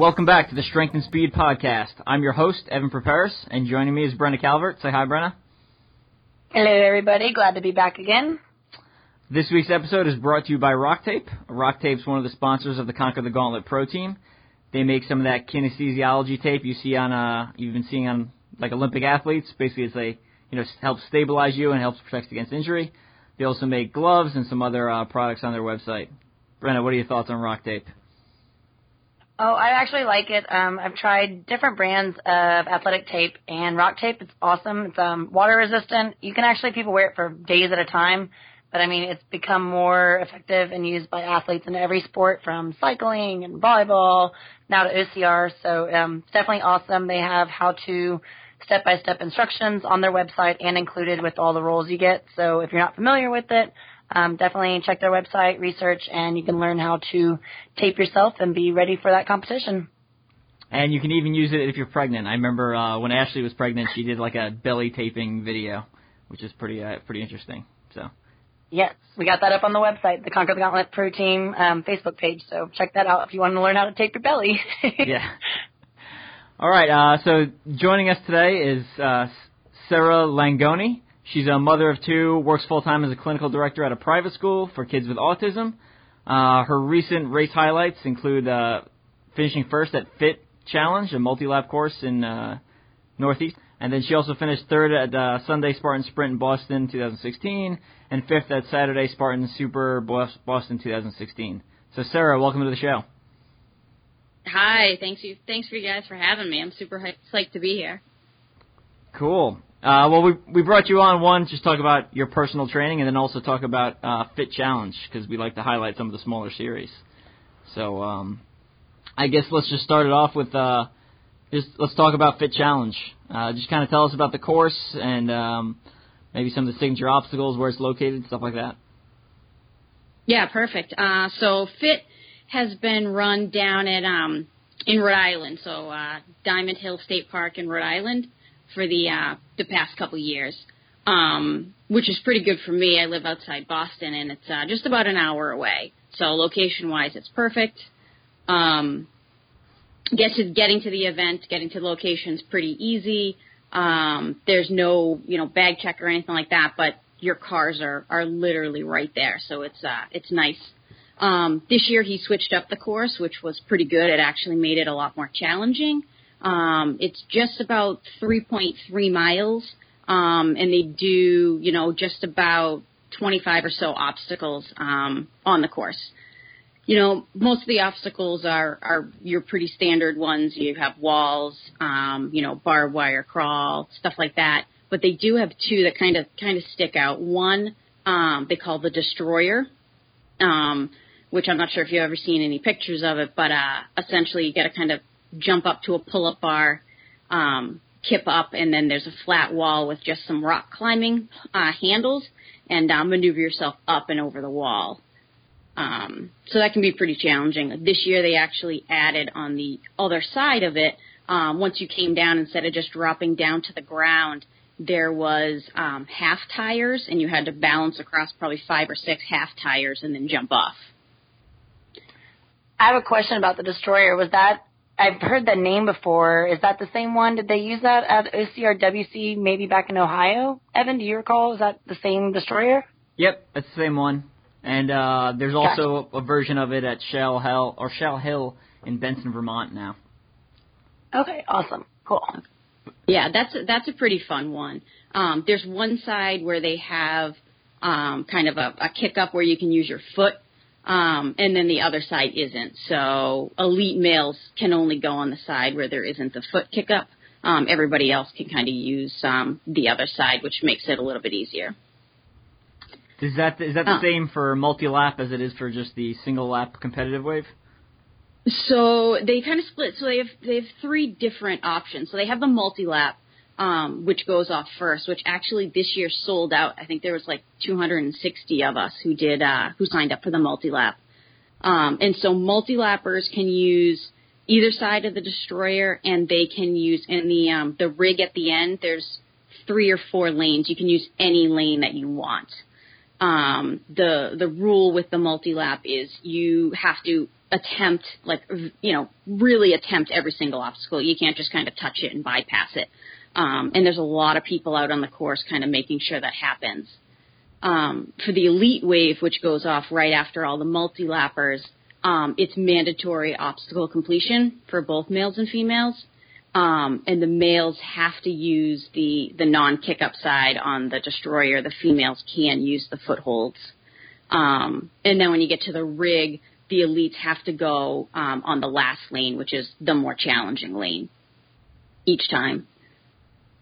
Welcome back to the Strength and Speed Podcast. I'm your host, Evan Perperis, and joining me is Brenna Calvert. Say hi, Brenna. Hello, everybody. Glad to be back again. This week's episode is brought to you by RockTape. Rock Tape's one of the sponsors of the Conquer the Gauntlet Pro Team. They make some of that kinesiology tape you see on, uh, you've been seeing on like Olympic athletes. Basically, it's a, you know, helps stabilize you and helps protect against injury. They also make gloves and some other uh, products on their website. Brenna, what are your thoughts on RockTape? Oh, I actually like it. Um, I've tried different brands of athletic tape and RockTape. It's awesome. It's um, water resistant. You can actually people wear it for days at a time. But I mean, it's become more effective and used by athletes in every sport, from cycling and volleyball now to OCR. So um, it's definitely awesome. They have how to step-by-step instructions on their website and included with all the rolls you get. So if you're not familiar with it, um, definitely check their website, research, and you can learn how to tape yourself and be ready for that competition. And you can even use it if you're pregnant. I remember uh, when Ashley was pregnant, she did like a belly taping video, which is pretty uh, pretty interesting. So. Yes, we got that up on the website, the Conquer the Gauntlet Pro Team um, Facebook page. So check that out if you want to learn how to tape your belly. yeah. All right. Uh, so joining us today is uh, Serra Langone. She's a mother of two, works full time as a clinical director at a private school for kids with autism. Uh, her recent race highlights include uh, finishing first at Fit Challenge, a multi-lap course in uh, Northeast, and then she also finished third at uh, Sunday Spartan Sprint in Boston 2016, and fifth at Saturday Spartan Super Boston 2016. So Serra, welcome to the show. Hi, thanks you, thanks for you guys for having me. I'm super psyched to be here. Cool. Uh, well, we we brought you on one just talk about your personal training, and then also talk about uh, Fit Challenge because we like to highlight some of the smaller series. So um, I guess let's just start it off with uh, just let's talk about Fit Challenge. Uh, just kind of tell us about the course and um, maybe some of the signature obstacles, where it's located, stuff like that. Yeah, perfect. Uh, so Fit has been run down at um, in Rhode Island, so uh, Diamond Hill State Park in Rhode Island for the uh, the past couple years, um, which is pretty good for me. I live outside Boston, and it's uh, just about an hour away. So location wise, it's perfect. Um, get to getting to the event, getting to the location is pretty easy. Um, there's no you know bag check or anything like that, but your cars are are literally right there, so it's uh, it's nice. Um, this year he switched up the course, which was pretty good. It actually made it a lot more challenging. Um, it's just about 3.3 miles, um, and they do, you know, just about 25 or so obstacles um, on the course. You know, most of the obstacles are are your pretty standard ones. You have walls, um, you know, barbed wire crawl, stuff like that. But they do have two that kind of kind of stick out. One um, they call the Destroyer, um, which I'm not sure if you've ever seen any pictures of it, but uh, essentially you get to kind of jump up to a pull-up bar, um, kip up, and then there's a flat wall with just some rock climbing uh, handles, and uh, maneuver yourself up and over the wall. Um, so that can be pretty challenging. This year they actually added on the other side of it. Um, once you came down, instead of just dropping down to the ground, there was um, half tires, and you had to balance across probably five or six half tires and then jump off. I have a question about the destroyer. Was that I've heard that name before. Is that the same one? Did they use that at OCRWC maybe back in Ohio? Evan, do you recall? Is that the same destroyer? Yep, that's the same one. And uh, there's also gotcha. a version of it at Shale Hill or Shale Hill in Benson, Vermont now. Okay, awesome, cool. Yeah, that's a, that's a pretty fun one. Um, there's one side where they have um, kind of a, a kick up where you can use your foot um, and then the other side isn't. So elite males can only go on the side where there isn't the foot kick up. Um, everybody else can kind of use um, the other side, which makes it a little bit easier. Is that is that the uh, same for multi lap as it is for just the single lap competitive wave? So they kind of split. So they have they have three different options. So they have the multi lap, um, which goes off first, which actually this year sold out. I think there was like 260 of us who did uh, who signed up for the multi lap. Um, and so multi lappers can use either side of the destroyer, and they can use in the um, the rig at the end. There's three or four lanes. You can use any lane that you want. Um, the the rule with the multi lap is you have to attempt like you know really attempt every single obstacle. You can't just kind of touch it and bypass it. Um, and there's a lot of people out on the course kind of making sure that happens. Um, for the elite wave, which goes off right after all the multi lappers, um, it's mandatory obstacle completion for both males and females. Um, and the males have to use the, the non kick up side on the destroyer. The females can use the footholds. Um, and then when you get to the rig, the elites have to go um, on the last lane, which is the more challenging lane each time.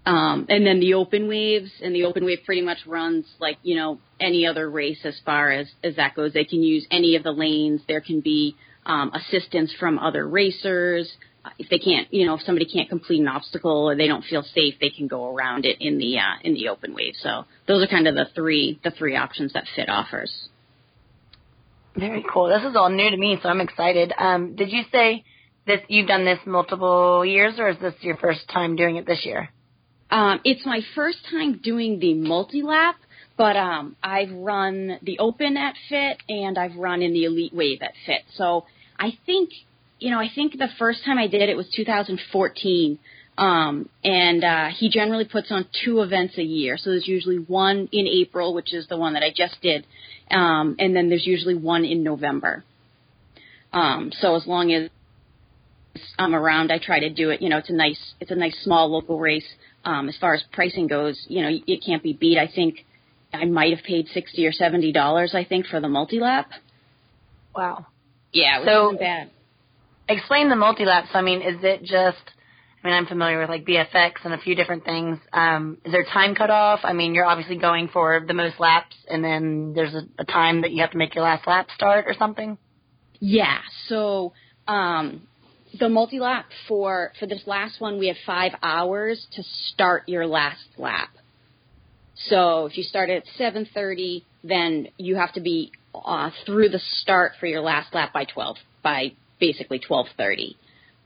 Um, and then the open waves, and the open wave pretty much runs like you know any other race as far as as that goes. They can use any of the lanes. There can be um, assistance from other racers. If they can't, you know, if somebody can't complete an obstacle or they don't feel safe, they can go around it in the uh, in the open wave. So those are kind of the three the three options that Fit offers. Very cool. This is all new to me, so I'm excited. Um, did you say this? You've done this multiple years, or is this your first time doing it this year? Um, it's my first time doing the multi lap, but um, I've run the Open at Fit and I've run in the Elite Wave at Fit. So I think, you know, I think the first time I did it was 2014. Um, and uh, he generally puts on two events a year. So there's usually one in April, which is the one that I just did, um, and then there's usually one in November. Um, so as long as I'm around, I try to do it. You know, it's a nice, it's a nice small local race. Um, as far as pricing goes, you know, it can't be beat. I think I might have paid sixty or seventy dollars. I think for the multi lap. Wow. Yeah, it so, bad. Explain the multi laps. I mean, is it just? I mean, I'm familiar with like BFX and a few different things. Um, is there time cutoff? I mean, you're obviously going for the most laps, and then there's a, a time that you have to make your last lap start or something. Yeah. So um, the multi lap for for this last one, we have five hours to start your last lap. So if you start at 7:30, then you have to be uh, through the start for your last lap by 12 by basically 12:30.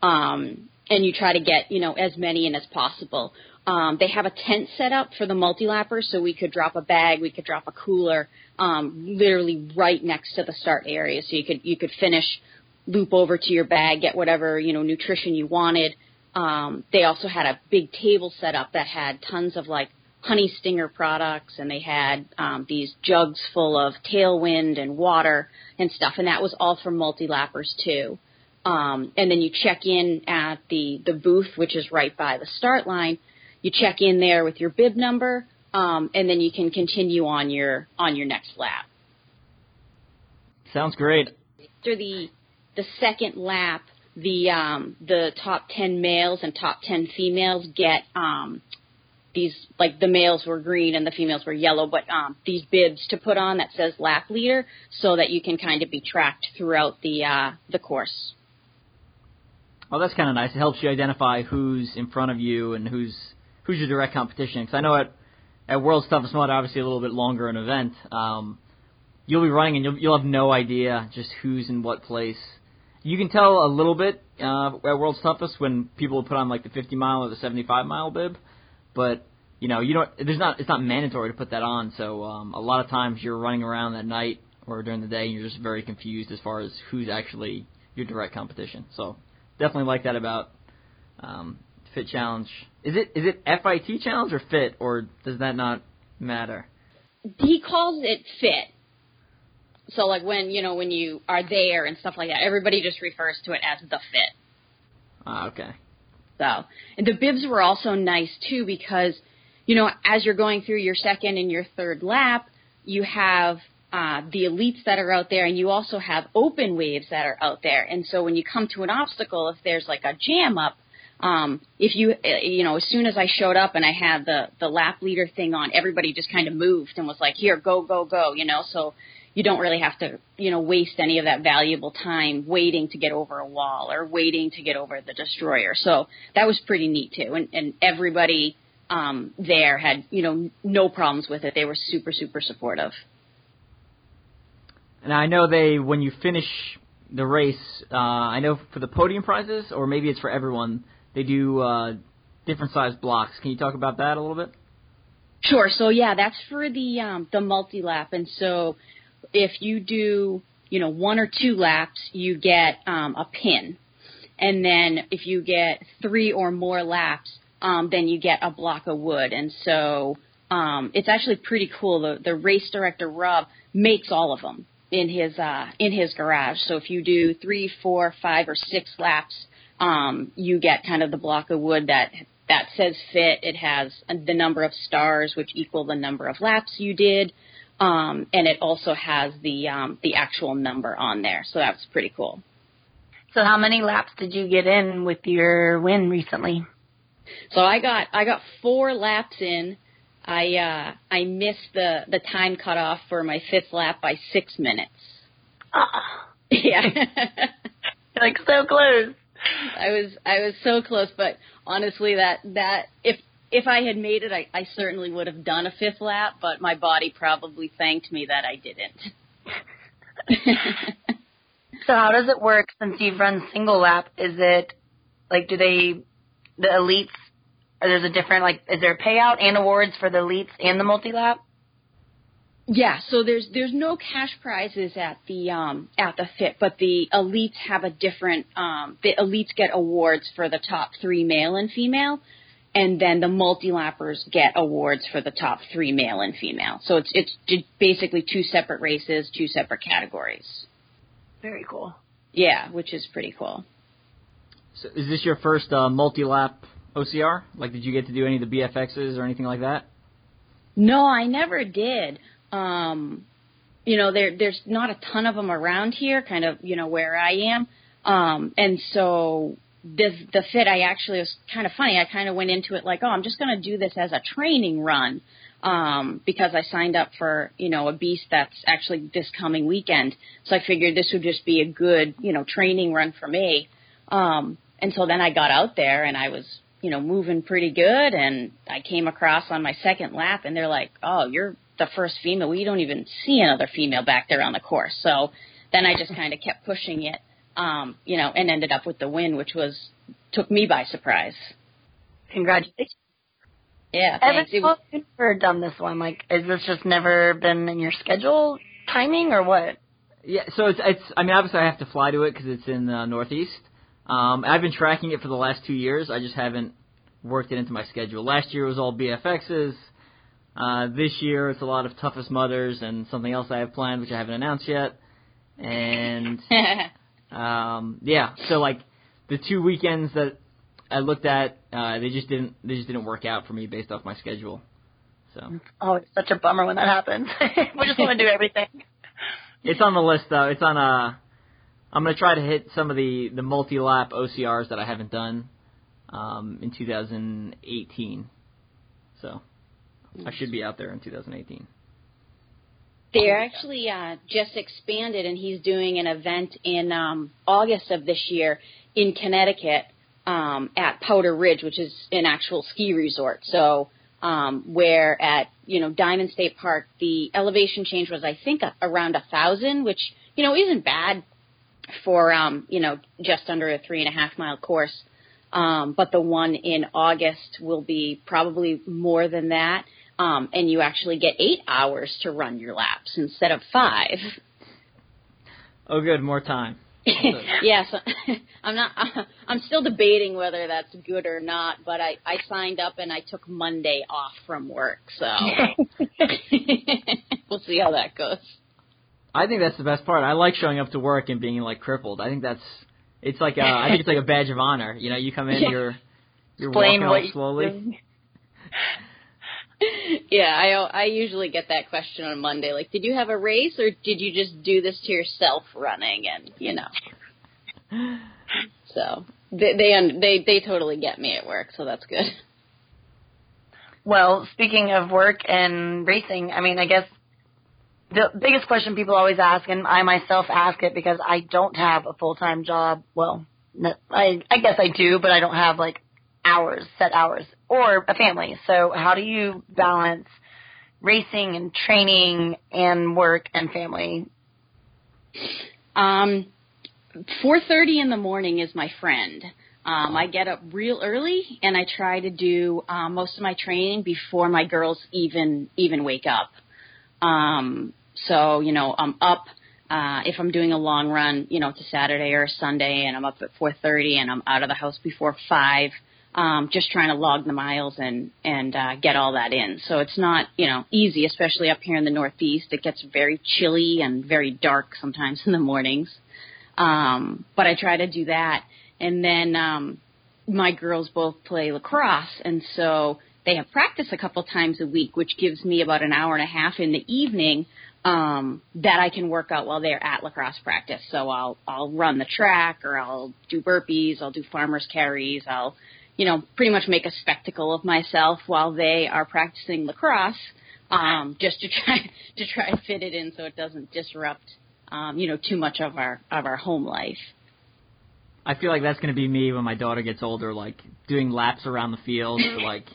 Um, and you try to get you know as many in as possible. Um, they have a tent set up for the multi lappers, so we could drop a bag, we could drop a cooler, um, literally right next to the start area, so you could you could finish, loop over to your bag, get whatever you know nutrition you wanted. Um, they also had a big table set up that had tons of like honey stinger products, and they had um, these jugs full of tailwind and water and stuff, and that was all for multi lappers too. Um, and then you check in at the the booth, which is right by the start line. You check in there with your bib number, um, and then you can continue on your on your next lap. Sounds great. After the the second lap, the um, the top ten males and top ten females get um, these like the males were green and the females were yellow, but um, these bibs to put on that says lap leader, so that you can kind of be tracked throughout the uh, the course. Oh, that's kind of nice. It helps you identify who's in front of you and who's who's your direct competition. Because I know at at World's Toughest Mud, obviously a little bit longer an event, um, you'll be running and you'll you'll have no idea just who's in what place. You can tell a little bit uh, at World's Toughest when people put on like the 50 mile or the 75 mile bib, but you know you don't. There's not. It's not mandatory to put that on. So um, a lot of times you're running around at night or during the day and you're just very confused as far as who's actually your direct competition. So definitely like that about um, Fit Challenge. Is it is it FIT Challenge or Fit or does that not matter? He calls it fit. So like when you know when you are there and stuff like that, everybody just refers to it as the fit. Ah, okay. So and the bibs were also nice too because you know as you're going through your second and your third lap, you have uh, the elites that are out there, and you also have open waves that are out there. And so when you come to an obstacle, if there's like a jam up, um, if you uh, you know as soon as I showed up and I had the the lap leader thing on, everybody just kind of moved and was like, "Here, go, go, go," you know. So you don't really have to, you know, waste any of that valuable time waiting to get over a wall or waiting to get over the destroyer. So that was pretty neat too. And, and everybody um, there had, you know, no problems with it. They were super, super supportive. And I know they, when you finish the race, uh, I know for the podium prizes, or maybe it's for everyone, they do uh, different size blocks. Can you talk about that a little bit? Sure. So yeah, that's for the um, the multi lap, and so if you do you know one or two laps, you get um, a pin, and then if you get three or more laps, um, then you get a block of wood, and so um, it's actually pretty cool. The the race director Rob makes all of them in his uh, in his garage. So if you do three, four, five, or six laps, um, you get kind of the block of wood that that says fit. It has the number of stars, which equal the number of laps you did, um, and it also has the um, the actual number on there. So that's pretty cool. So how many laps did you get in with your win recently? So I got I got four laps in. I uh, I missed the the time cutoff for my fifth lap by six minutes. Ah, Yeah. like so close. I was I was so close, but honestly, that that if if I had made it, I, I certainly would have done a fifth lap. But my body probably thanked me that I didn't. So how does it work since you've run single lap? Is it like do they the elites? Or there's a different like is there a payout and awards for the elites and the multi lap? yeah, so there's there's no cash prizes at the um at the fit, but the elites have a different um the elites get awards for the top three male and female. And then the multi lappers get awards for the top three male and female. So it's it's basically two separate races, two separate categories. Very cool. Yeah, which is pretty cool. So is this your first uh, multi-lap OCR? Like, did you get to do any of the BFXs or anything like that? No, I never did. Um, you know, there there's not a ton of them around here, kind of, you know, where I am. Um, and so the the fit I actually was kind of funny. I kind of went into it like, oh, I'm just going to do this as a training run. Um, because I signed up for, you know, a beast that's actually this coming weekend. So I figured this would just be a good, you know, training run for me. Um, and so then I got out there and I was, you know, moving pretty good and I came across on my second lap and they're like, oh, you're the first female. We don't even see another female back there on the course. So then I just kind of kept pushing it, um, you know, and ended up with the win, which was, took me by surprise. Congratulations. Yeah, Evan, thanks. It how was, have you never done this one? Like, is this just never been in your schedule timing or what? Yeah, so it's it's. I mean, obviously I have to fly to it because it's in the Northeast. Um, I've been tracking it for the last two years. I just haven't worked it into my schedule. Last year it was all BFXs. Uh, this year it's a lot of Toughest Mudders and something else I have planned, which I haven't announced yet. And um, yeah, so like the two weekends that I looked at, uh, they just didn't they just didn't work out for me based off my schedule. So Oh, it's such a bummer when that happens. we just want to do everything. it's on the list though. It's on uh I'm gonna try to hit some of the the multi lap OCRs that I haven't done um, in 2018. So I should be out there in 2018. They're actually uh, just expanded, and he's doing an event in um, August of this year in Connecticut um, at Powder Ridge, which is an actual ski resort. So, um, where at you know Diamond State Park, the elevation change was I think a, around a thousand, which you know isn't bad for um, you know just under a three and a half mile course. Um, but the one in August will be probably more than that um, and you actually get eight hours to run your laps instead of five. Oh, good, more time. yes, I'm not. I'm still debating whether that's good or not. But I I signed up and I took Monday off from work, so we'll see how that goes. I think that's the best part. I like showing up to work and being like crippled. I think that's it's like a, I think it's like a badge of honor. You know, you come in, Yeah. you're you're Explain walking what all you slowly. Yeah, I I usually get that question on Monday. Like, did you have a race or did you just do this to yourself running? And you know, so they they they they totally get me at work, so that's good. Well, speaking of work and racing, I mean, I guess the biggest question people always ask, and I myself ask it because I don't have a full time job. Well, I I guess I do, but I don't have like hours, set hours, or a family. So how do you balance racing and training and work and family? Um, 4:30 in the morning is my friend. Um, I get up real early and I try to do uh, most of my training before my girls even even wake up. Um, so you know I'm up. Uh, if I'm doing a long run, you know, a Saturday or Sunday, and I'm up at 4:30, and I'm out of the house before five, um, just trying to log the miles and and uh, get all that in. So it's not you know easy, especially up here in the Northeast. It gets very chilly and very dark sometimes in the mornings. Um, but I try to do that, and then um, my girls both play lacrosse, and so they have practice a couple times a week, which gives me about an hour and a half in the evening um, that I can work out while they're at lacrosse practice. So I'll I'll run the track, or I'll do burpees, I'll do farmers carries, I'll you know pretty much make a spectacle of myself while they are practicing lacrosse, um, just to try to try and fit it in so it doesn't disrupt um, you know too much of our of our home life. I feel like that's going to be me when my daughter gets older, like doing laps around the field, or like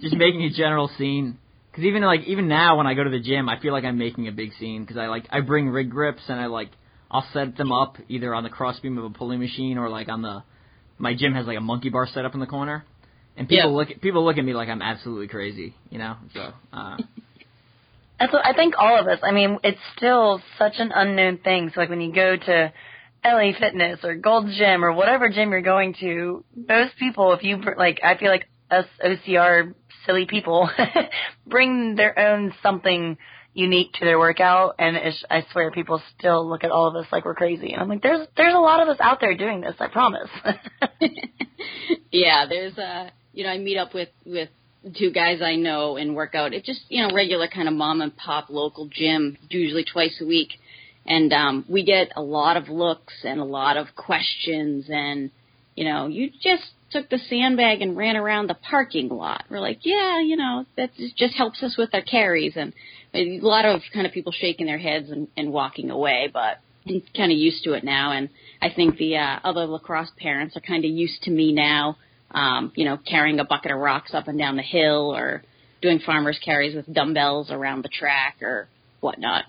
just making a general scene. Because even like even now when I go to the gym, I feel like I'm making a big scene because I like I bring rig grips and I like I'll set them up either on the crossbeam of a pulley machine or like on the my gym has like a monkey bar set up in the corner, and people Yeah. look at people look at me like I'm absolutely crazy, you know. So uh, That's what I think all of us. I mean, it's still such an unknown thing. So like when you go to LA Fitness or Gold Gym or whatever gym you're going to, most people, if you br- like, I feel like us OCR silly people bring their own something unique to their workout, and it's, I swear people still look at all of us like we're crazy. And I'm like, there's there's a lot of us out there doing this. I promise. yeah, there's uh you know, I meet up with with two guys I know and work out. It's just, you know, regular kind of mom and pop local gym, usually twice a week. And um we get a lot of looks and a lot of questions and you know, you just took the sandbag and ran around the parking lot. We're like, yeah, you know, that just helps us with our carries and a lot of kind of people shaking their heads and, and walking away, but I'm kind of used to it now. And I think the uh, other lacrosse parents are kind of used to me now, um, you know, carrying a bucket of rocks up and down the hill or doing farmers carries with dumbbells around the track or whatnot.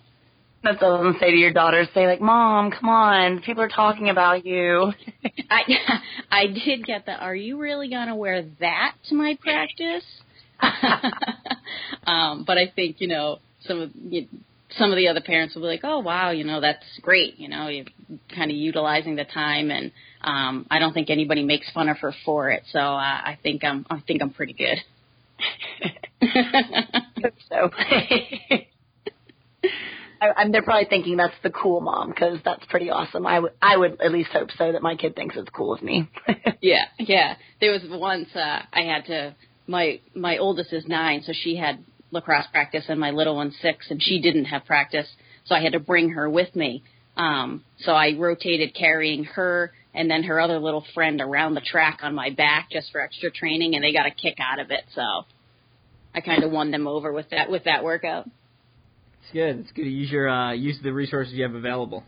That's what I was gonna say to your daughters. Say like, Mom, come on, people are talking about you. I I did get the. Are you really gonna wear that to my practice? um, but I think you know some of you, some of the other parents will be like, oh wow, you know that's great. You know, you're kind of utilizing the time, and um, I don't think anybody makes fun of her for it. So uh, I think I'm I think I'm pretty good. Hope so. I, I'm, they're probably thinking that's the cool mom because that's pretty awesome. I would I would at least hope so that my kid thinks it's cool with me. yeah, yeah. There was once uh, I had to. My my oldest is nine, so she had lacrosse practice, and my little one's six, and she didn't have practice, so I had to bring her with me. Um, so I rotated carrying her and then her other little friend around the track on my back just for extra training, and they got a kick out of it. So I kind of won them over with that with that workout. it's good. It's good to use your uh, use the resources you have available.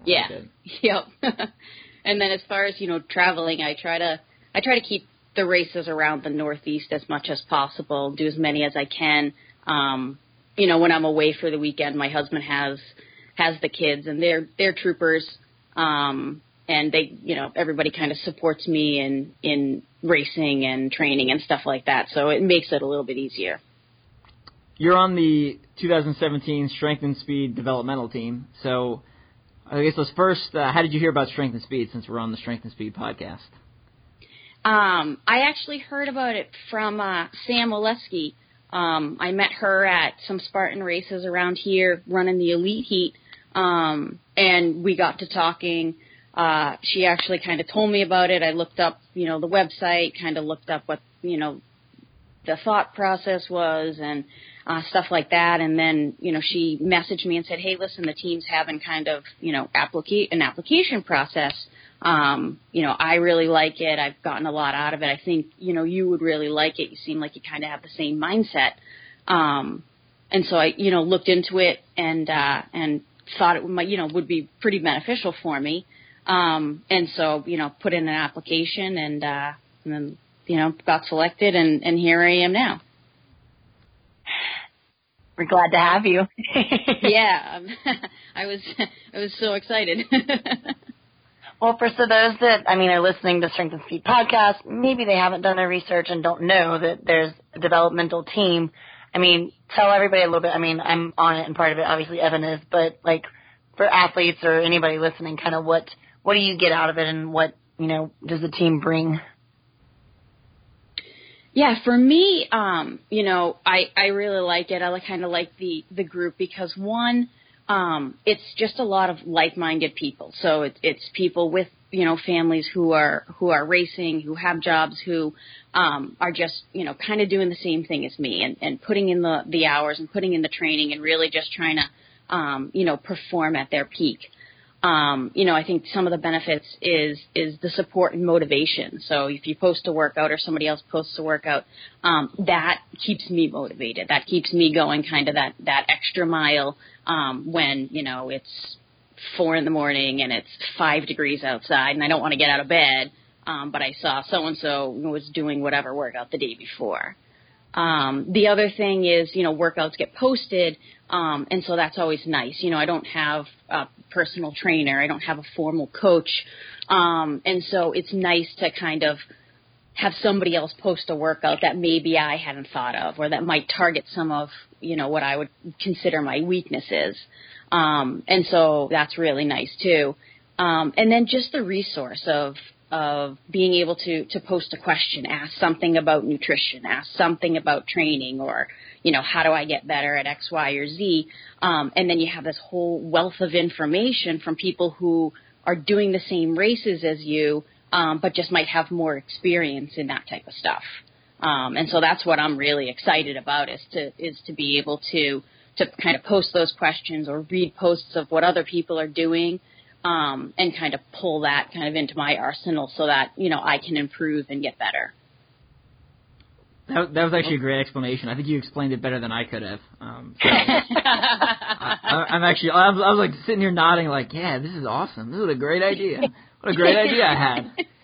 I Yeah. like. Yep. and then as far as, you know, traveling, I try to I try to keep the races around the northeast as much as possible, do as many as I can. Um, you know, when I'm away for the weekend, my husband has has the kids and they're they're troopers. Um and they, you know, everybody kind of supports me in in racing and training and stuff like that. So it makes it a little bit easier. You're on the 2017 Strength and Speed developmental team. So I guess let's first, uh, how did you hear about Strength and Speed since we're on the Strength and Speed podcast? Um, I actually heard about it from uh, Sam Oleski. Um, I met her at some Spartan races around here, running the elite heat, um, and we got to talking. Uh, she actually kind of told me about it. I looked up, you know, the website, kind of looked up what, you know, the thought process was and uh, stuff like that. And then, you know, she messaged me and said, "Hey, listen, the team's having kind of, you know, applica- an application process. Um, you know, I really like it. I've gotten a lot out of it. I think, you know, you would really like it. You seem like you kind of have the same mindset." Um, and so I, you know, looked into it and uh, and thought it might, you know, would be pretty beneficial for me. Um, and so, you know, put in an application and, uh, and then, you know, got selected and, and here I am now. We're glad to have you. yeah, I was, I was so excited. Well, for so those that I mean are listening to Strength and Speed podcast, maybe they haven't done their research and don't know that there's a developmental team. I mean, tell everybody a little bit. I mean, I'm on it and part of it. Obviously, Evan is, but like for athletes or anybody listening, kind of what what do you get out of it, and what you know does the team bring? Yeah, for me, um, you know, I I really like it. I kind of like the the group because one, um, it's just a lot of like-minded people. So it's it's people with you know families who are who are racing, who have jobs, who um, are just you know kind of doing the same thing as me and and putting in the the hours and putting in the training and really just trying to um, you know perform at their peak um, you know, I think some of the benefits is is the support and motivation. So if you post a workout or somebody else posts a workout, um, that keeps me motivated. That keeps me going kind of that that extra mile um, when you know it's four in the morning and it's five degrees outside and I don't want to get out of bed. Um, but I saw so and so was doing whatever workout the day before. Um, the other thing is, you know, workouts get posted, um, and so that's always nice. You know, I don't have a personal trainer, I don't have a formal coach, um, and so it's nice to kind of have somebody else post a workout that maybe I hadn't thought of, or that might target some of, you know, what I would consider my weaknesses. Um, and so that's really nice too. Um, and then just the resource of of being able to to post a question, ask something about nutrition, ask something about training, or you know how do I get better at X, Y, or Z, um, and then you have this whole wealth of information from people who are doing the same races as you, um, but just might have more experience in that type of stuff. Um, and so that's what I'm really excited about is to is to be able to to kind of post those questions or read posts of what other people are doing um, and kind of pull that kind of into my arsenal so that you know I can improve and get better. That, that was actually a great explanation. I think you explained it better than I could have. Um, so I, I'm actually, I was, I was like sitting here nodding, like, yeah, this is awesome. This is a great idea. What a great idea I had.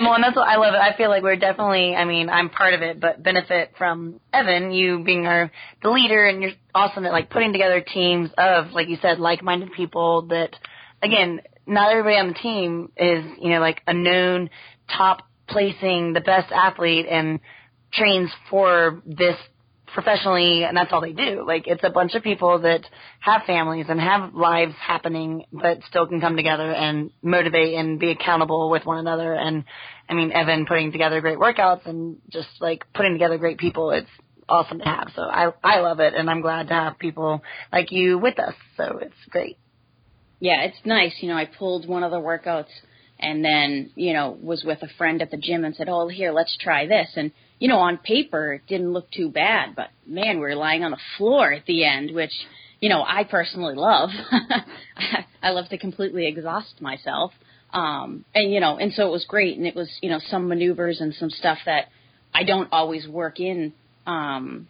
Well, and that's what I love it. I feel like we're definitely, I mean, I'm part of it, but benefit from Evan, you being our the leader, and you're awesome at like putting together teams of, like you said, like-minded people that again, not everybody on the team is, you know, like a known top placing the best athlete and trains for this professionally and that's all they do. Like it's a bunch of people that have families and have lives happening but still can come together and motivate and be accountable with one another and I mean Evan putting together great workouts and just like putting together great people it's awesome to have. So I I love it and I'm glad to have people like you with us. So it's great yeah, it's nice. You know, I pulled one of the workouts and then, you know, was with a friend at the gym and said, "Oh, here, let's try this." And you know, on paper it didn't look too bad, but man, we were lying on the floor at the end, which you know, I personally love. I love to completely exhaust myself. Um and you know, and so it was great and it was, you know, some maneuvers and some stuff that I don't always work in um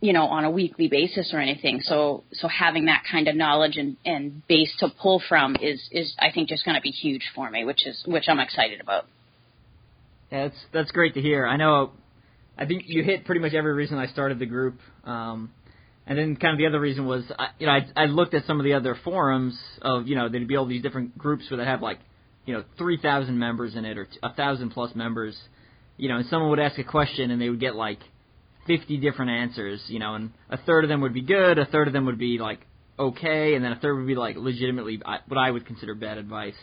you know, on a weekly basis or anything. So so having that kind of knowledge and, and base to pull from is is I think just going to be huge for me, which is which I'm excited about. Yeah, that's that's great to hear. I know, I think you hit pretty much every reason I started the group. Um, and then kind of the other reason was, I, you know, I, I looked at some of the other forums of, you know, there'd be all these different groups where they have like, you know, 3,000 members in it or a thousand plus members, you know, and someone would ask a question and they would get like 50 different answers, you know, and a third of them would be good, a third of them would be like okay, and then a third would be like legitimately what I would consider bad advice.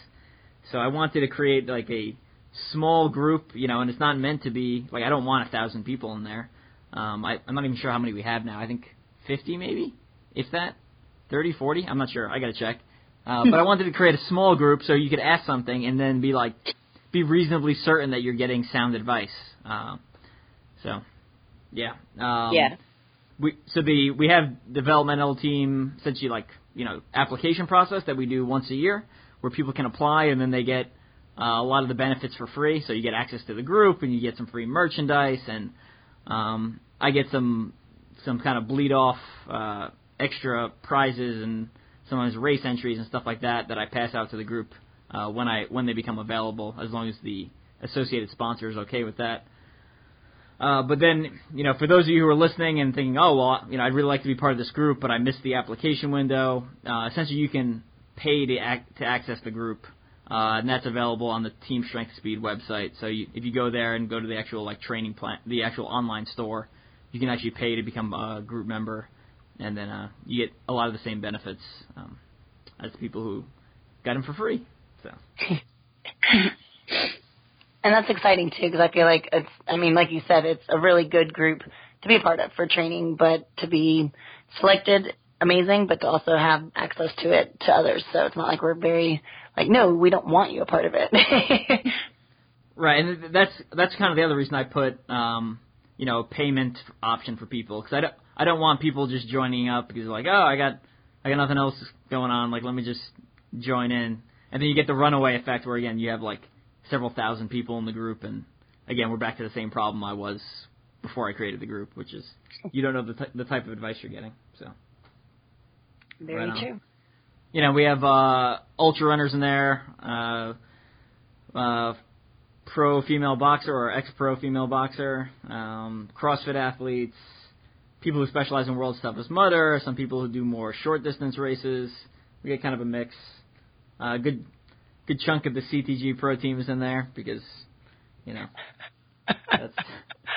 So I wanted to create like a small group, you know, and it's not meant to be like I don't want a thousand people in there. Um, I, I'm not even sure how many we have now. I think 50 maybe, if that, 30, 40. I'm not sure. I gotta check. Uh, but I wanted to create a small group so you could ask something and then be like, be reasonably certain that you're getting sound advice. Uh, so yeah. Um, yeah. We so the we have developmental team essentially like you know application process that we do once a year where people can apply and then they get uh, a lot of the benefits for free. So you get access to the group and you get some free merchandise and um, I get some some kind of bleed off uh, extra prizes and sometimes race entries and stuff like that that I pass out to the group uh, when I when they become available, as long as the associated sponsor is okay with that. Uh, but then, you know, for those of you who are listening and thinking, oh well, you know, I'd really like to be part of this group, but I missed the application window. Uh, essentially, you can pay to to access the group, uh, and that's available on the Team Strength Speed website. So you, if you go there and go to the actual like training plan, the actual online store, you can actually pay to become a group member, and then uh, you get a lot of the same benefits um, as people who got them for free. So. and that's exciting too because I feel like it's. I mean, like you said, it's a really good group to be a part of for training, but to be selected, amazing, but to also have access to it to others. So it's not like we're very like, no, we don't want you a part of it. right, and that's that's kind of the other reason I put, um, you know, payment option for people because I don't I don't want people just joining up because they're like, oh, I got I got nothing else going on, like let me just join in, and then you get the runaway effect where again you have like several thousand people in the group, and again, we're back to the same problem I was before I created the group, which is you don't know the t- the type of advice you're getting. So very right true. You know, we have uh, ultra runners in there, uh, uh, pro female boxer or ex pro female boxer, um, CrossFit athletes, people who specialize in world's toughest mudder, some people who do more short distance races. We get kind of a mix. Uh, good good chunk of the CTG Pro team is in there because, you know, that's.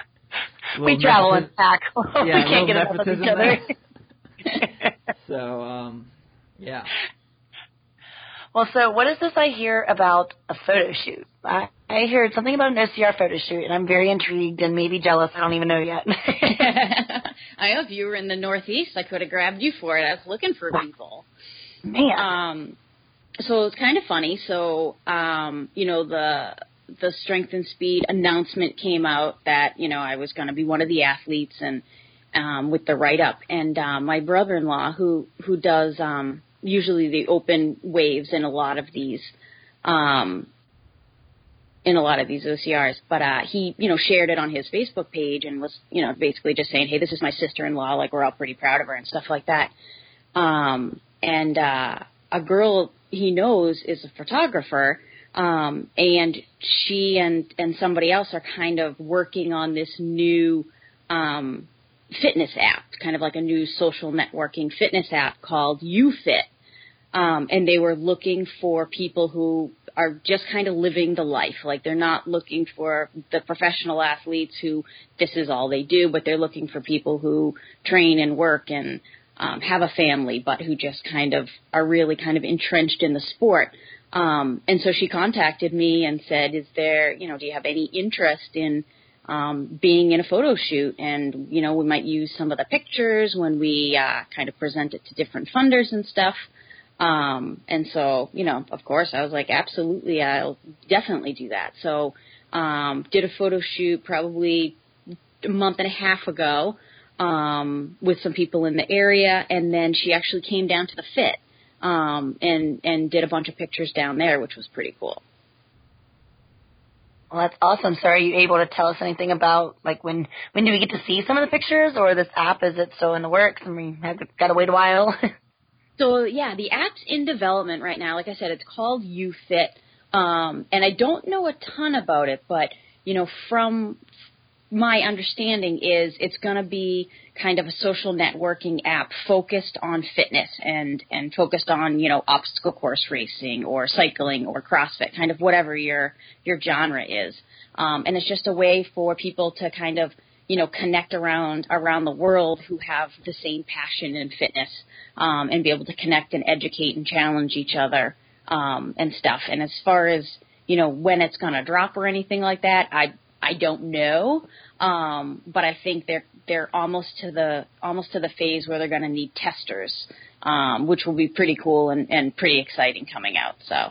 we travel in pack. Yeah, we can't get enough of each other. so, um, yeah. Well, so what is this I hear about a photo shoot? I, I heard something about an OCR photo shoot, and I'm very intrigued and maybe jealous. I don't even know yet. I know if you were in the Northeast, I could have grabbed you for it. I was looking for people. Man. Um, so it's kind of funny. So, um, you know, the the strength and speed announcement came out that you know I was going to be one of the athletes and um, with the write up. And uh, my brother in law, who who does um, usually the open waves in a lot of these. Um, in a lot of these OCRs, but uh, he, you know, shared it on his Facebook page and was, you know, basically just saying, "Hey, this is my sister-in-law. Like, we're all pretty proud of her and stuff like that." Um, and uh, a girl he knows is a photographer, um, and she and and somebody else are kind of working on this new um, fitness app, kind of like a new social networking fitness app called YouFit. Um, and they were looking for people who are just kind of living the life. Like they're not looking for the professional athletes who this is all they do, but they're looking for people who train and work and um, have a family, but who just kind of are really kind of entrenched in the sport. Um, and so she contacted me and said, "Is there, you know, do you have any interest in um, being in a photo shoot? And you know, we might use some of the pictures when we uh, kind of present it to different funders and stuff." Um, and so, you know, of course, I was like, absolutely, I'll definitely do that. So, um, did a photo shoot probably a month and a half ago um, with some people in the area, and then she actually came down to the fit um, and and did a bunch of pictures down there, which was pretty cool. Well, that's awesome. So, are you able to tell us anything about like when when do we get to see some of the pictures, or this app is it still in the works and we have got to wait a while? so, yeah, the app's in development right now. Like I said, it's called YouFit, um, and I don't know a ton about it, but you know, from my understanding is it's going to be kind of a social networking app focused on fitness and and focused on you know obstacle course racing or cycling or CrossFit, kind of whatever your your genre is. Um, and it's just a way for people to kind of you know connect around around the world who have the same passion in fitness um, and be able to connect and educate and challenge each other um, and stuff. And as far as you know when it's going to drop or anything like that, I I don't know, um, but I think they're they're almost to the almost to the phase where they're going to need testers, um, which will be pretty cool and, and pretty exciting coming out. So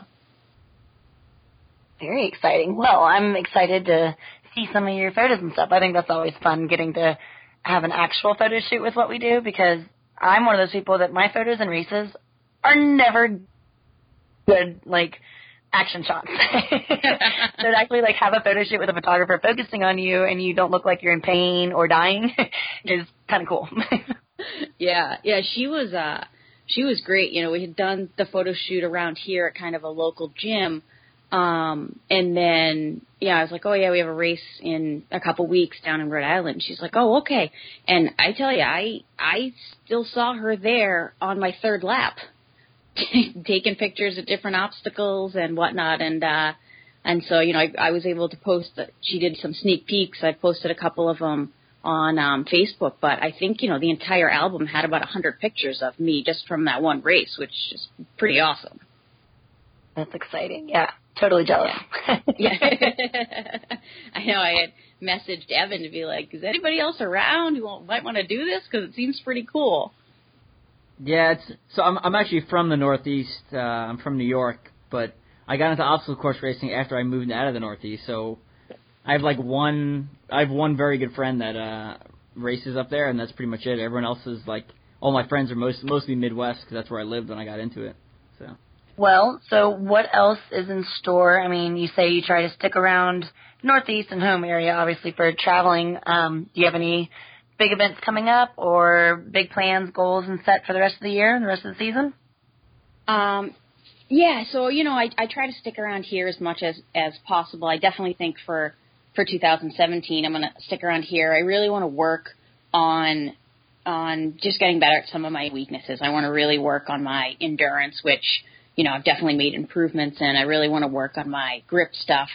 very exciting. Well, I'm excited to see some of your photos and stuff. I think that's always fun getting to have an actual photo shoot with what we do because I'm one of those people that my photos and races are never good. Like action shots. so to actually like have a photo shoot with a photographer focusing on you and you don't look like you're in pain or dying is kind of cool. yeah, yeah, she was uh she was great. You know, we had done the photo shoot around here at kind of a local gym. Um, and then, yeah, I was like, oh yeah, we have a race in a couple weeks down in Rhode Island. She's like, oh, okay. And I tell you, I, I still saw her there on my third lap, taking pictures of different obstacles and whatnot. And, uh, and so, you know, I, I was able to post, That she did some sneak peeks. I posted a couple of them on um, Facebook, but I think you know the entire album had about a hundred pictures of me just from that one race, which is pretty awesome. That's exciting. Yeah, totally jealous. Yeah, yeah. I know. I had messaged Evan to be like, "Is anybody else around who might want to do this? Because it seems pretty cool." Yeah, it's so I'm I'm actually from the Northeast. Uh, I'm from New York, but I got into obstacle course racing after I moved out of the Northeast. So I have like one. I have one very good friend that uh races up there, and that's pretty much it. Everyone else is like all my friends are most mostly Midwest because that's where I lived when I got into it. So. Well, so what else is in store? I mean, you say you try to stick around Northeast and home area, obviously for traveling. Um, do you have any big events coming up, or big plans, goals, and set for the rest of the year and the rest of the season? Um, yeah, so you know, I, I try to stick around here as much as as possible. I definitely think for for 2017. I'm going to stick around here. I really want to work on on just getting better at some of my weaknesses. I want to really work on my endurance, which you know I've definitely made improvements in. I really want to work on my grip stuff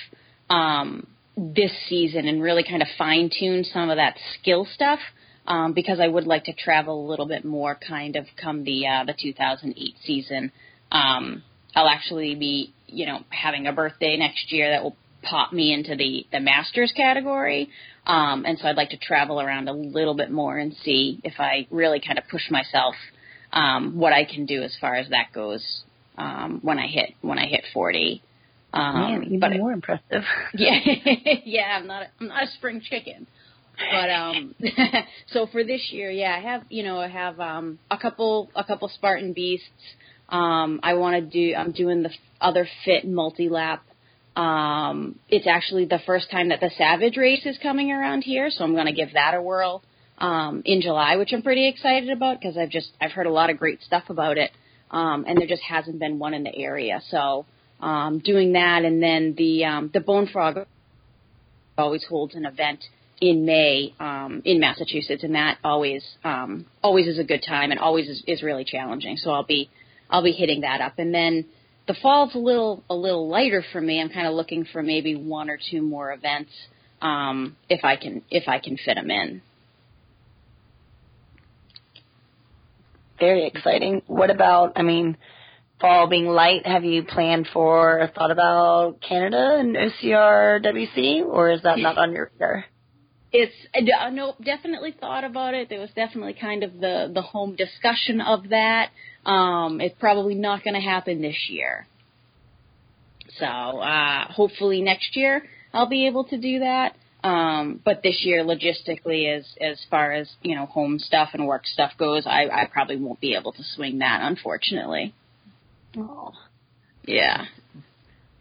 um, this season and really kind of fine tune some of that skill stuff. Um, because I would like to travel a little bit more, kind of come the uh, the 2008 season. Um, I'll actually be, you know, having a birthday next year that will pop me into the the masters category. Um, and so I'd like to travel around a little bit more and see if I really kind of push myself um, what I can do as far as that goes um, when I hit when I hit forty. Um, Man, even but more impressive. yeah, yeah. I'm not a, I'm not a spring chicken. But um, so for this year, yeah, I have you know I have um a couple a couple Spartan beasts. Um, I want to do. I'm doing the other fit multi lap um, it's actually the first time that the Savage race is coming around here, so I'm going to give that a whirl um, in July, which I'm pretty excited about because I've just I've heard a lot of great stuff about it, um, and there just hasn't been one in the area. So um, doing that, and then the um, the Bone Frog always holds an event in May um, in Massachusetts, and that always um, always is a good time and always is, is really challenging. So I'll be I'll be hitting that up, and then the fall's a little a little lighter for me. I'm kind of looking for maybe one or two more events um, if I can if I can fit them in. Very exciting. What about? I mean, fall being light. Have you planned for or thought about Canada and OCR WC, or is that not on your radar? It's uh, no, definitely thought about it. There was definitely kind of the the home discussion of that. Um, it's probably not going to happen this year. So uh, hopefully next year I'll be able to do that. Um, but this year, logistically, as as far as you know, home stuff and work stuff goes, I, I probably won't be able to swing that, unfortunately. Oh, yeah.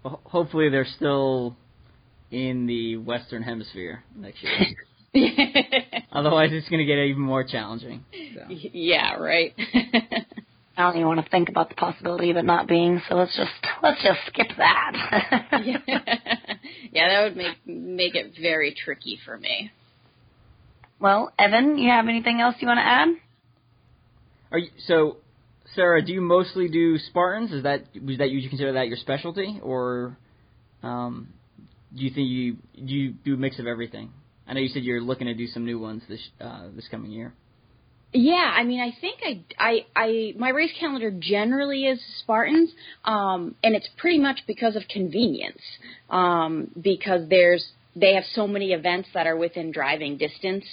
Well, hopefully, they're still in the Western Hemisphere next year. Otherwise, it's going to get even more challenging. So. Yeah, right. I don't even want to think about the possibility of it not being. So let's just let's just skip that. yeah. yeah, that would make make it very tricky for me. Well, Evan, you have anything else you want to add? Are you so? Serra, do you mostly do Spartans? Is that was that you consider that your specialty, or um, do you think you do you do a mix of everything? I know you said you're looking to do some new ones this uh, this coming year. Yeah, I mean, I think I, I, I, my race calendar generally is Spartans, um, and it's pretty much because of convenience, um, because there's, they have so many events that are within driving distance,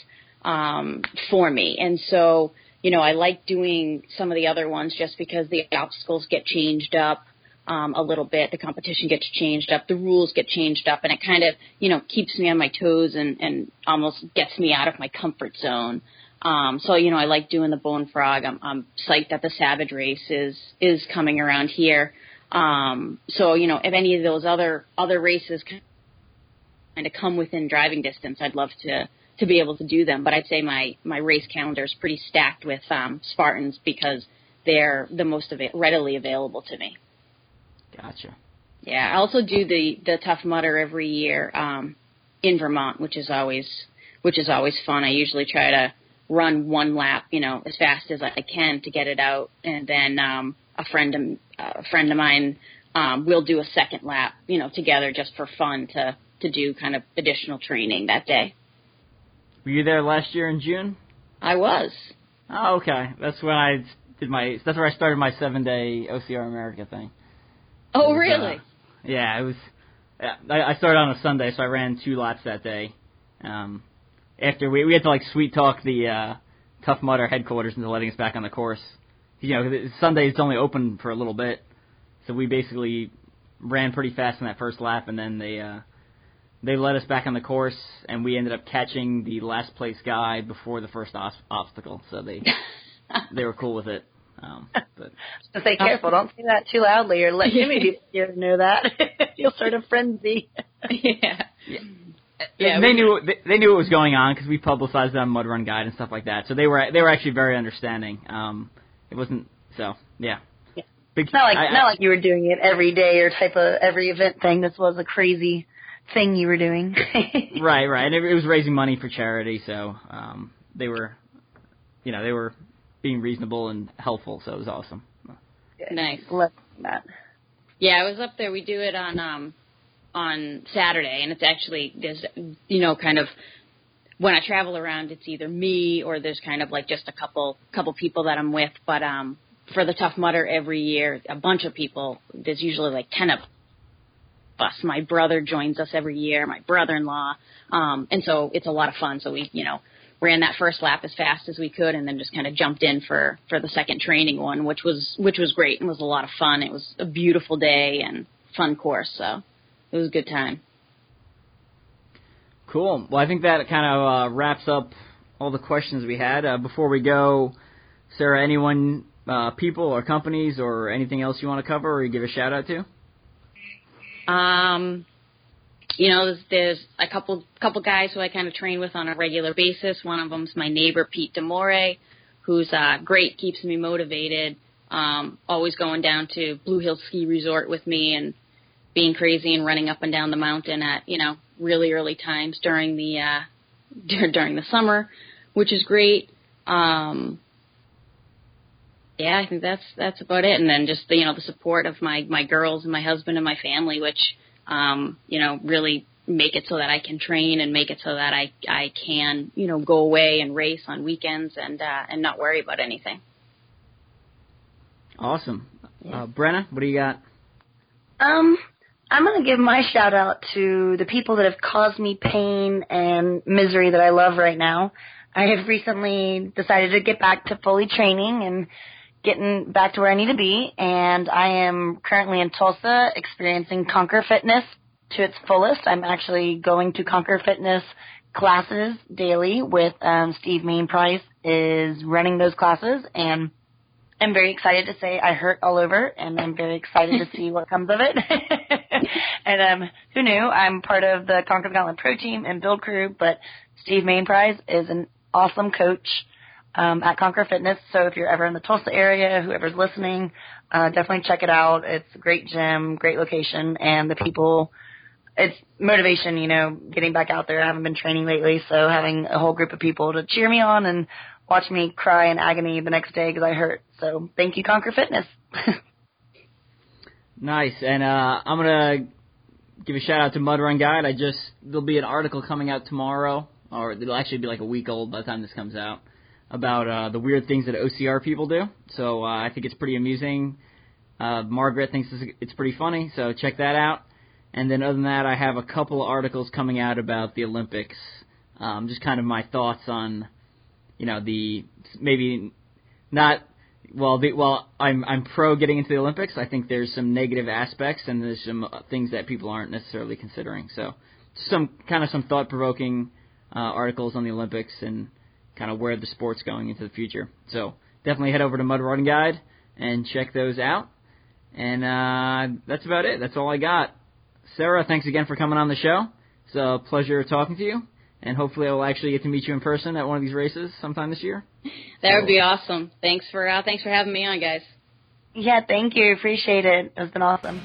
um, for me, and so, you know, I like doing some of the other ones just because the obstacles get changed up, um, a little bit, the competition gets changed up, the rules get changed up, and it kind of, you know, keeps me on my toes and, and almost gets me out of my comfort zone. Um, so you know, I like doing the Bone Frog. I'm, I'm psyched that the Savage race is is coming around here. Um, so you know, if any of those other other races kind of come within driving distance, I'd love to to be able to do them. But I'd say my my race calendar is pretty stacked with um, Spartans because they're the most ava- readily available to me. Gotcha. Yeah, I also do the the Tough Mudder every year um, in Vermont, which is always which is always fun. I usually try to run one lap, you know, as fast as I can to get it out, and then um, a friend of a friend of mine um, will do a second lap, you know, together just for fun to to do kind of additional training that day. Were you there last year in June? I was. Oh, okay. That's when I did my. That's where I started my seven day OCR America thing. Oh, was, really? Uh, yeah, it was. I, I started on a Sunday, so I ran two laps that day. Um, after we we had to like sweet talk the uh, Tough Mudder headquarters into letting us back on the course. You know, Sunday it's only open for a little bit, so we basically ran pretty fast in that first lap, and then they uh, they let us back on the course, and we ended up catching the last place guy before the first os- obstacle. So they they were cool with it. Um, but To say careful, don't say that too loudly, or let too many people here know that. You'll start a frenzy. yeah. Yeah, they knew they, they knew what was going on because we publicized it on Mud Run Guide and stuff like that. So they were they were actually very understanding. Um, it wasn't so yeah. Yeah. Big, not like I- I- not like you were doing it every day or type of every event thing. This was a crazy thing you were doing. right, right, and it, it was raising money for charity, so um, they were, you know, they were being reasonable and helpful, so it was awesome. Nice. Love that. Yeah, I was up there. We do it on um on Saturday, and it's actually there's you know kind of when I travel around, it's either me or there's kind of like just a couple couple people that I'm with. But um for the Tough Mudder every year, a bunch of people. There's usually like ten of us. My brother joins us every year. My brother-in-law, um, and so it's a lot of fun. So we you know ran that first lap as fast as we could and then just kind of jumped in for for the second training one which was which was great and was a lot of fun it was a beautiful day and fun course so it was a good time Cool. Well, I think that kind of uh, wraps up all the questions we had. Uh, before we go, Serra, anyone, uh, people or companies or anything else you want to cover or you give a shout out to? Um you know there's, there's a couple couple guys who I kind of train with on a regular basis. One of them's my neighbor Pete Demore who's uh great keeps me motivated um always going down to Blue Hill Ski Resort with me and being crazy and running up and down the mountain at you know really early times during the uh dur- during the summer which is great. Um yeah i think that's that's about it and then just the you know the support of my my girls and my husband and my family which um you know really make it so that i can train and make it so that i i can you know go away and race on weekends and uh and not worry about anything Awesome. Uh, Brenna, what do you got? Um, I'm gonna give my shout out to the people that have caused me pain and misery that I love right now. I have recently decided to get back to fully training and getting back to where I need to be, and I am currently in Tulsa experiencing Conquer Fitness to its fullest. I'm actually going to Conquer Fitness classes daily with um, Steve Mainprize is running those classes, and I'm very excited to say I hurt all over, and I'm very excited to see what comes of it. and um, who knew? I'm part of the Conquer the Gauntlet Pro Team and Build Crew, but Steve Mainprize is an awesome coach um, at Conquer Fitness. So if you're ever in the Tulsa area, whoever's listening, uh, definitely check it out. It's a great gym, great location, and the people. It's motivation, you know, getting back out there. I haven't been training lately, so having a whole group of people to cheer me on and watch me cry in agony the next day because I hurt. So thank you, Conquer Fitness. Nice. And uh, I'm gonna give a shout out to Mud Run Guide. I just there'll be an article coming out tomorrow, or it'll actually be like a week old by the time this comes out, about uh, the weird things that OCR people do. So uh, I think it's pretty amusing. Uh, Margaret thinks it's- pretty funny, so check that out. And then other than that, I have a couple of articles coming out about the Olympics. Um, just kind of my thoughts on, you know, the maybe not well, the, well, I'm I'm pro getting into the Olympics. I think there's some negative aspects and there's some things that people aren't necessarily considering. So, some kind of some thought provoking uh, articles on the Olympics and kind of where the sport's going into the future. So, definitely head over to Mud Run Guide and check those out. And uh, that's about it. That's all I got. Serra, thanks again for coming on the show. It's a pleasure talking to you, and hopefully I will actually get to meet you in person at one of these races sometime this year. That would be awesome. Thanks for uh, thanks for having me on, guys. Yeah, thank you. Appreciate it. It's been awesome.